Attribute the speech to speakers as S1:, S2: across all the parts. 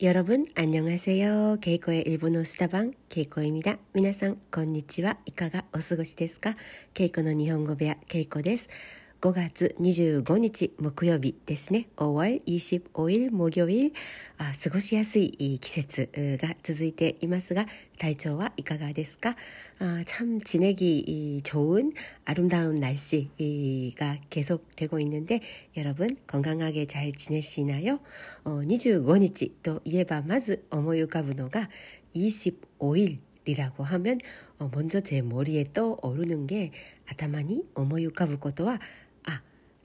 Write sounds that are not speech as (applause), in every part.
S1: 여러분 안녕하세요. 케이코의 일본어 스타방 케이코입니다. 皆さん こんにちは. いかがお過ごしですか? 케이코의 일본어 部屋 케이코です. 5月25日木曜日ですね。5월25일木曜日あ過ごしやすい季節が続いていますが体調はいかがですか아 참 지내기 좋은 아름다운 날씨가 계속되고 있는데 여러분 건강하게 잘 지내시나요? 어, 25日 또いえばまず思い浮かぶのが 25일 이라고 하면 어, 먼저 제 머리에 떠오르는 게 아타마니 思い浮かぶことは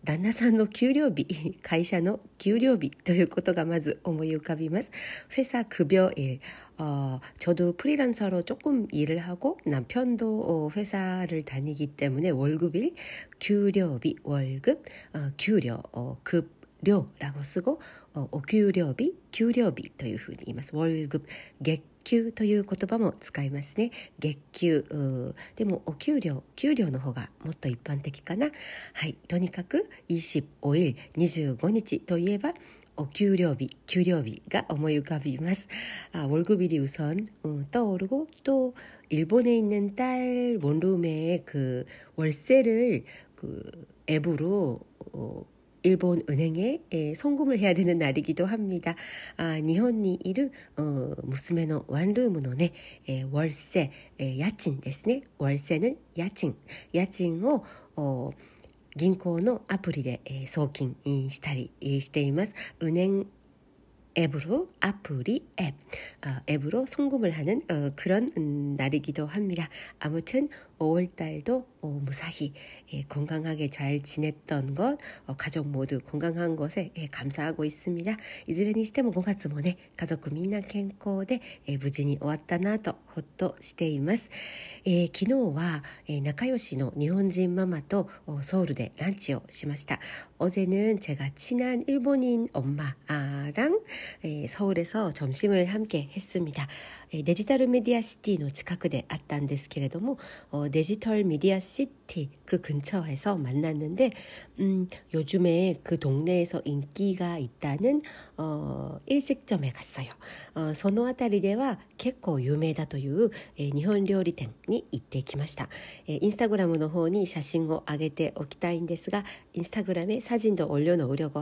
S1: 旦那さんの給料日、(laughs) 会社の給料日ということがまず思い浮かびます。회사급여일 어, 저도 프리랜서로 조금 일을 하고 남편도 어, 회사를 다니기 때문에 월급일,給料비, 월급, 어, 給料, 어, 급, 料ラゴス語お給料日給料日というふうに言います월급月 給という言葉も使いますね月給でもお給料給料の方がもっと一般的かなはいとにかく25일 25日といえばお給料日給料日が思い浮かびます아월급일이우선음떠오르고또일본에있는딸몬룸의그월세를그앱으로어 일본 은행에 송금을 해야 되는 날이기도 합니다. 아, 일본에 이르 어, 무스메의 원룸의 월세, 야친 ですね. 월세는 야친. 야친을 어, 銀行のアプリで送金したりしています。은행 앱으로 아플이 앱 어, 앱으로 송금을 하는 어, 그런 음, 날이기도 합니다. 아무튼 5월달도 어, 무사히 예, 건강하게 잘 지냈던 것 어, 가족 모두 건강한 것에 예, 감사하고 있습니다. 이즈레니しても 5月もね 가족 みんな健康で 예, 無事に終わったなとほっとしています。 えー、昨日は、えー、仲良しの日本人ママとソウルでランチをしました。어제는제가친한일본인엄마랑 서울에서 점심을 함께 했습니다. デジタルメディアシティの近くであったんですけれども デジタルメディアシティ그 근처에서 만났는데 음, 요즘에 그 동네에서 인기가 있다는 어, 일식점에 갔어요. 어, その辺りでは結構有名だという、えー、日本料理店に行ってきました。えー、インスタグラムの方に写真を上げておきたいんですが、インスタグラムへサジンと 어, 가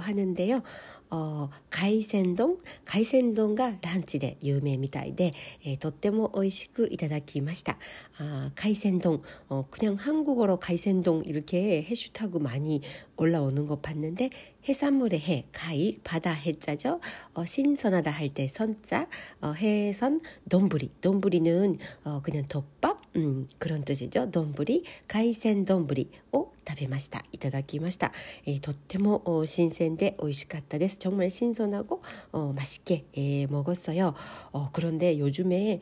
S1: 이센동, 가이센동가 란치で 有名みたいで、えー、とっても美味しくいただきました。 아, 가이센동, 어, 그냥 한국어로 가이센동 이렇게 해슈타그 많이 올라오는 거 봤는데 해산물의 해, 가이, 바다 해자죠. 어, 신선하다 할 때 선자, 어, 해선, 돈부리. 돈부리는 어, 그냥 덮밥 음, 그런 뜻이죠. 돈부리, 가이센 돈부리. 오, 食べましたいただきましたえーとっても新鮮で美味しかったです 정말 신선하고 어, 맛있게 예, 먹었어요 어, 그런데 요즘에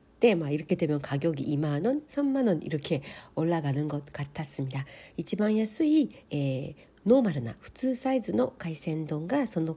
S1: 때막 이렇게 되면 가격이 2만 원, 3만 원 이렇게 올라가는 것 같았습니다. 이치방 야수이 노멀나 普通サイズの海鮮丼がその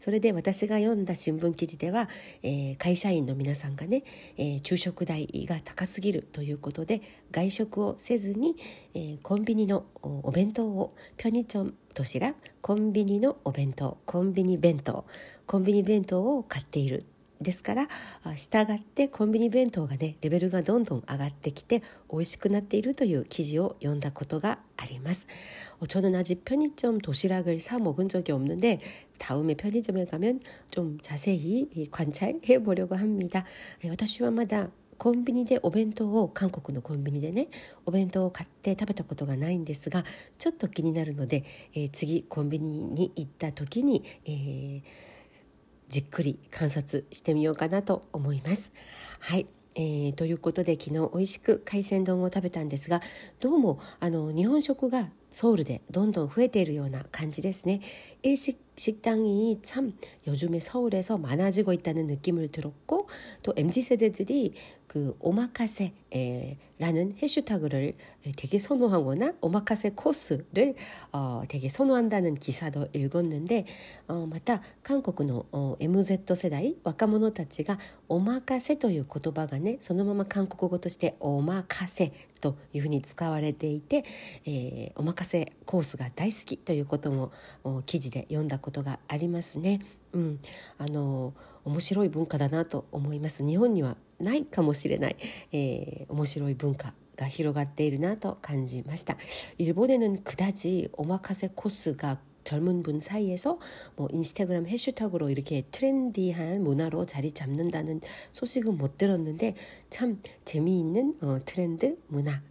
S1: それで私が読んだ新聞記事では、えー、会社員の皆さんがね、えー、昼食代が高すぎるということで外食をせずに、えー、コンビニのお弁当をピョニチョンとしらコンビニのお弁当コンビニ弁当コンビニ弁当を買っている。ですから従ってコンビニ弁当がねレベルがどんどん上がってきて美味しくなっているという記事を読んだことがあります。저는아직편의점도시락을사먹은적이없는데다음에편의점에가면좀자세히관찰해보려고합니다私はまだ コンビニでお弁当を韓国のコンビニでねお弁当を買って食べたことがないんですがちょっと気になるので、えー、次コンビニに行った時に、えー、 じっくり観察してみようかなと思います。はいえー、ということで昨日美味しく海鮮丼を食べたんですがどうもあの日本食がソウルでどんどん増えているような感じですね。일식식당이참요즘에서울에서많아지고있다는느낌을들었고또 MZ 세대들이 그 오마카세라는 해시태그를 되게 선호하거나 오마카세 코스를 어, 되게 선호한다는 기사도 읽었는데 어, 맞다 한국의 어, MZ 세대 若者たちが 오마카세 という言葉がねそのまま 한국어 として 오마카세 というふうに使われていて、えー、お任せコースが大好きということも記事で読んだことがありますね。うん、あの面白い文化だなと思います日本には ないかもしれない、えー、面白い文化が広がっているなと感じました일본에는그다지오마카세코스가 젊은 분 사이에서 뭐 인스타그램 해시태그로 이렇게 트렌디한 문화로 자리 잡는다는 소식은 못 들었는데 참 재미있는 어, 트렌드 문화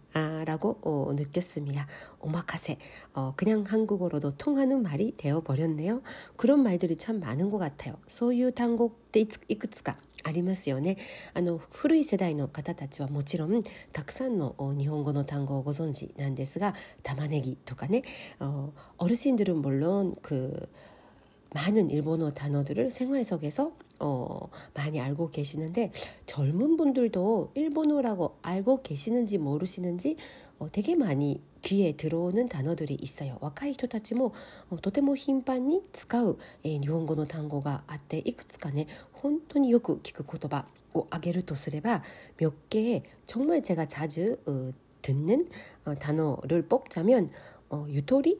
S1: 라고 어, 느꼈습니다. 오마카세 어, 그냥 한국어로도 통하는 말이 되어버렸네요. 그런 말들이 참 많은 것 같아요. 소유 단곡 때 이쿠츠가 ありますよね。あの古い世代の方たちはもちろんたくさんの日本語の単語をご存知なんですが玉ねぎとかね「オルシンドルンボロンク 많은 일본어 단어들을 생활 속에서 어, 많이 알고 계시는데 젊은 분들도 일본어라고 알고 계시는지 모르시는지 어, 되게 많이 귀에 들어오는 단어들이 있어요. 若い人たちも 어, とても頻繁に使う、えー、日本語の単語があっていくつかね本当によく聞く言葉を挙げるとすれば몇 개 정말 제가 자주 어, 듣는 어, 단어를 뽑자면 어, 유토리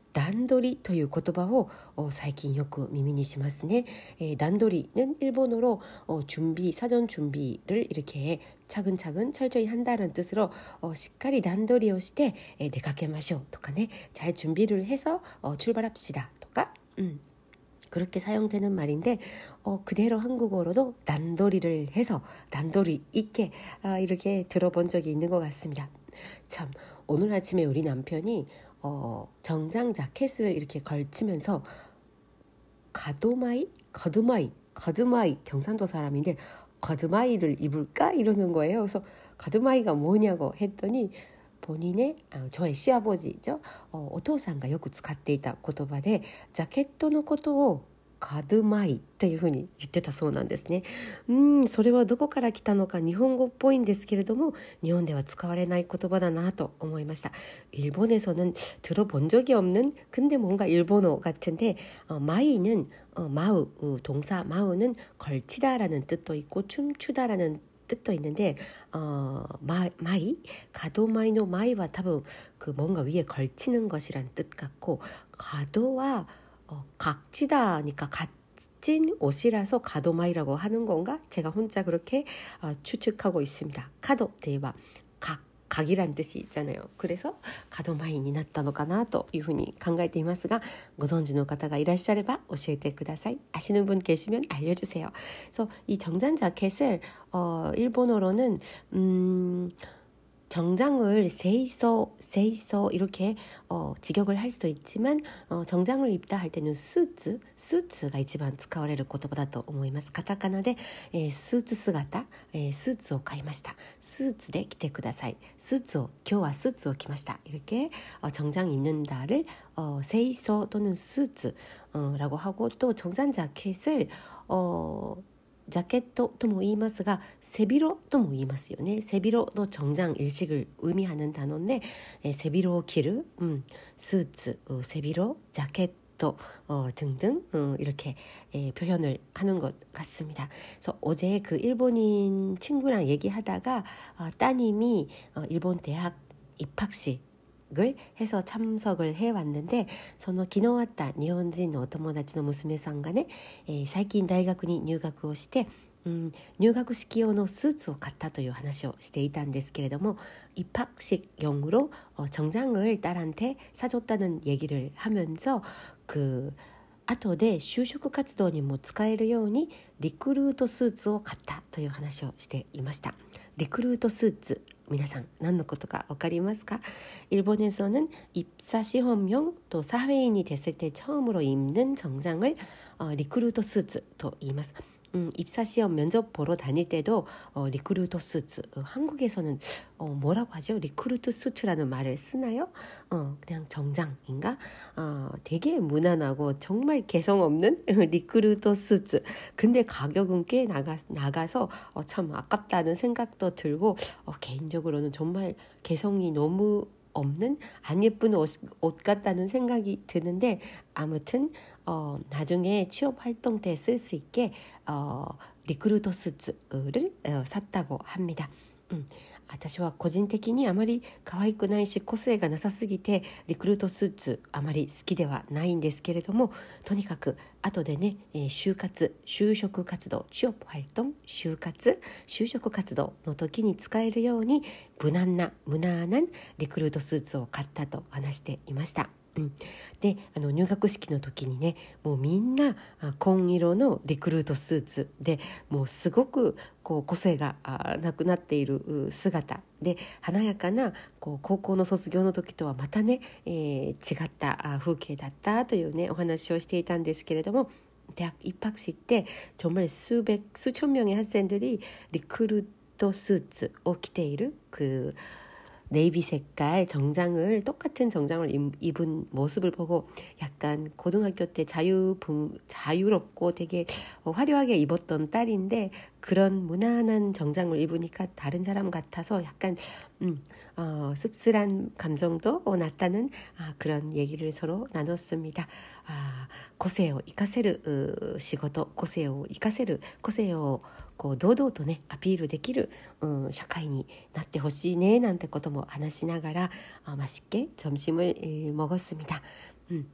S1: 段取りという言葉を最近よく耳にしますね. 에, 단돌이는 일본어로 어, 준비, 사전 준비를 이렇게 차근차근 철저히 한다는 뜻으로 어, 시까리 단돌이 오시되 出かけましょうとかね잘 준비를 해서 어, 출발합시다. とか 음. 그렇게 사용되는 말인데 어, 그대로 한국어로도 단도리를 해서 단도리 있게 아, 이렇게 들어본 적이 있는 것 같습니다. 참 오늘 아침에 우리 남편이 어, 정장 자켓을 이렇게 걸치면서 가도마이? 거드마이, 거드마이 경상도 사람인데 거드마이를 입을까 이러는 거예요. 그래서 거드마이가 뭐냐고 했더니 본인의 아, 저의 시아버지죠. 어, 오토상가 よく使っていた言葉で 자켓のことを カドマイというふうに言ってたそうなんですねうんそれはどこから来たのか日本語っぽいんですけれども日本では使われない言葉だなと思いました일본에서는들어본적이없는근데뭔가일본어같은데어마이는어마우동사마우는걸치다라는뜻도있고춤추다라는 뜻도 있는데 어, 마, 마이 가도마이 의 마이 와多分 그 뭔가 위에 걸치는 것이란 뜻 같고 가도와 어, 각지다니까 갓진 옷이라서 가도마이라고 하는 건가? 제가 혼자 그렇게 어, 추측하고 있습니다. 카도 대바 각 각이란 뜻이 있잖아요. 그래서 가도마이に なったのかなというふうに考えていますがご存知の方がいらっしゃれば教えてください. 아시는 분 계시면 알려주세요. 그래서 이 정장 자켓을 어, 일본어로는 음 정장을 세이소 세이소 이렇게 어, 직역을 할 수도 있지만 어, 정장을 입다 할 때는 수츠 수츠가 이지만 使われる言葉だと思います 카타카나데 에, 수츠 스가타 에, 수츠를 買いました 수츠에 着てください 수츠 今日は 수츠를 着ました 이렇게 어, 정장 입는다를 어, 세이소 또는 수츠라고 어, 하고 또 정장 자켓을 어, ジャケットとも言いますが背広とも言いますよね背広の정장일식을의미하는단어인데背広を着る음スーツ背広ジャケット어, 등등 어, 이렇게 예, 표현을 하는 것 같습니다. 그래서 어제 그 일본인 친구랑 얘기하다가 어, 따님이 어, 일본 대학 입학식 을 해서 참석을 해왔는데 その昨日あった日本人のお友達の娘さんがね、えー、最近大学に入学をして うん、入学式用のスーツを買ったという話をしていたんですけれども입학식용으로어정장을딸한테사줬다는얘기를하면서그後で就職活動にも使えるようにリクルートスーツを買ったという話をしていましたリクルートスーツ 皆さん何のことか分かりますか일본에서는입사시험용또사회인이됐을때처음으로입는정장을어리크루트スーツと言います 음, 입사 시험 면접 보러 다닐 때도 어, 리크루터 수트 어, 한국에서는 어, 뭐라고 하죠? 리크루트 수트라는 말을 쓰나요? 어, 그냥 정장인가? 어, 되게 무난하고 정말 개성 없는 (laughs) 리크루터 수트. 근데 가격은 꽤 나가, 나가서 어, 참 아깝다는 생각도 들고 어, 개인적으로는 정말 개성이 너무 없는 안 예쁜 옷, 옷 같다는 생각이 드는데 아무튼 어, 나중에 취업 활동 때 쓸 수 있게 어, 리크루터 스츠를 어, 샀다고 합니다. 음. 私は個人的にあまり可愛くないし個性がなさすぎてリクルートスーツあまり好きではないんですけれどもとにかく 後でね、えー、就活就職活動취업활동就活就職活動の時に使えるように無難な無難なリクルートスーツを買ったと話していました。うん、であの入学式の時にねもうみんな紺色のリクルートスーツでもうすごくこう個性がなくなっている姿 で華やかなこう高校の卒業の時とはまたね、えー、違った風景だったというねお話をしていたんですけれども대학입학식때정말수백수천명의학생들이리크루트스ーツを着ている그 네이비 색깔 정장을 똑같은 정장을 입은 모습을 보고 약간 고등학교 때 자유 자유롭고 되게 화려하게 입었던 딸인데 그런 무난한 정장을 입으니까 다른 사람 같아서 약간 음, 어, 씁쓸한 감정도 났다는 아, 그런 얘기를 서로 나눴습니다. 아, 고세요, 이카세르仕事, 고세요, 이카세르, 고세요 こう堂々とねアピールできる、うん、社会になってほしいねなんてことも話しながらあ맛있게점심을먹었습니 다。 うん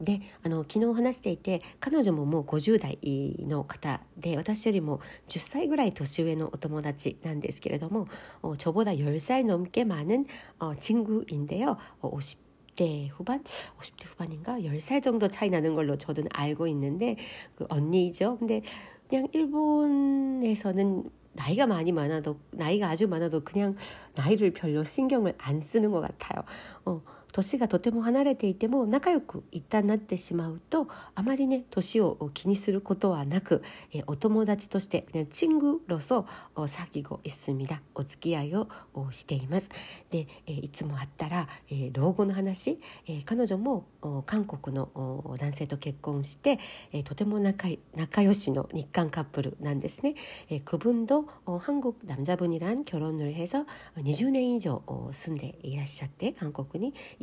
S1: であの昨日話していて彼女ももう50代の方で私よりも10歳ぐらい年上のお友達なんですけれども어저보다10살넘게많은어친구인데요50대 후반, 50대 후반인가 10살 정도 차이 나는 걸로 저는 알고 있는데 그 언니죠. 근데 그냥 일본에서는 나이가 많이 많아도 나이가 아주 많아도 그냥 나이를 별로 신경을 안 쓰는 것 같아요. 어, 年がとても離れていても仲良く一旦なってしまうとあまりね年を気にすることはなく、えお友達として、ね、친구로서사귀고있습니다お付き合いをしていますで、えいつも会ったら、え老後の話、え彼女も韓国の男性と結婚して、えとても仲仲良しの日韓カップルなんですね、え그분도한국남자분이란결혼을해서20年以上住んでいらっしゃって韓国に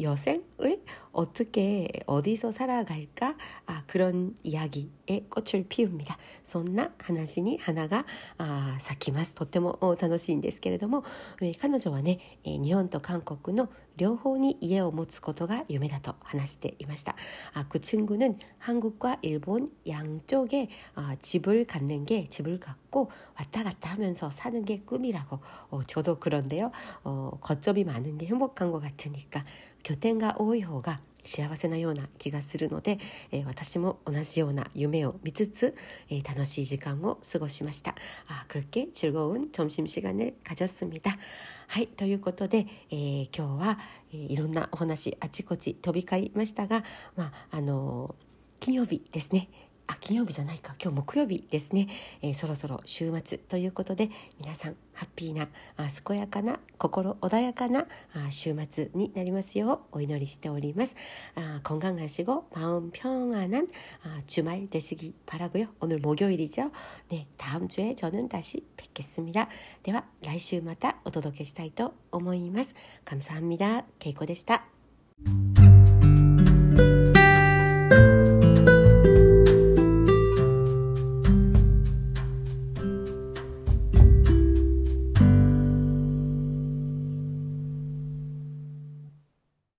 S1: 여생을 어떻게 어디서 살아갈까 아, 그런 이야기에 꽃을 피웁니다. そんな話に花が 아, 咲きますとっても楽しいんですけれども彼女はね日本と韓国の両方に家を持つことが夢だと話していました아, 그 친구는 한국과 일본 양쪽에 아, 집을 갖는 게 집을 갖고 왔다 갔다 하면서 사는 게 꿈이라고 어, 저도 그런데요 어, 거점이 많은 게 행복한 것 같으니까 拠点が多い方が幸せなような気がするので、えー、私も同じような夢を見つつ、えー、楽しい時間を過ごしました。あ그렇게즐거운점심시간을가졌습니다はい、ということで、えー、今日は、えー、いろんなお話あちこち飛び交いましたが、まあ、あの金曜日ですね あ金曜日じゃないか今日木曜日ですね、えー、そろそろ週末ということで皆さんハッピーなあ健やかな心穏やかな아週末になりますようお祈りしております. 아 건강하시고 마음 평안한 아 주말 되시기 바라고요. 오늘 목요일이죠. 네, 다음 주에 저는 다시 뵙겠습니다. では来週またお届けしたいと思います. 감사합니다. 케이코でした.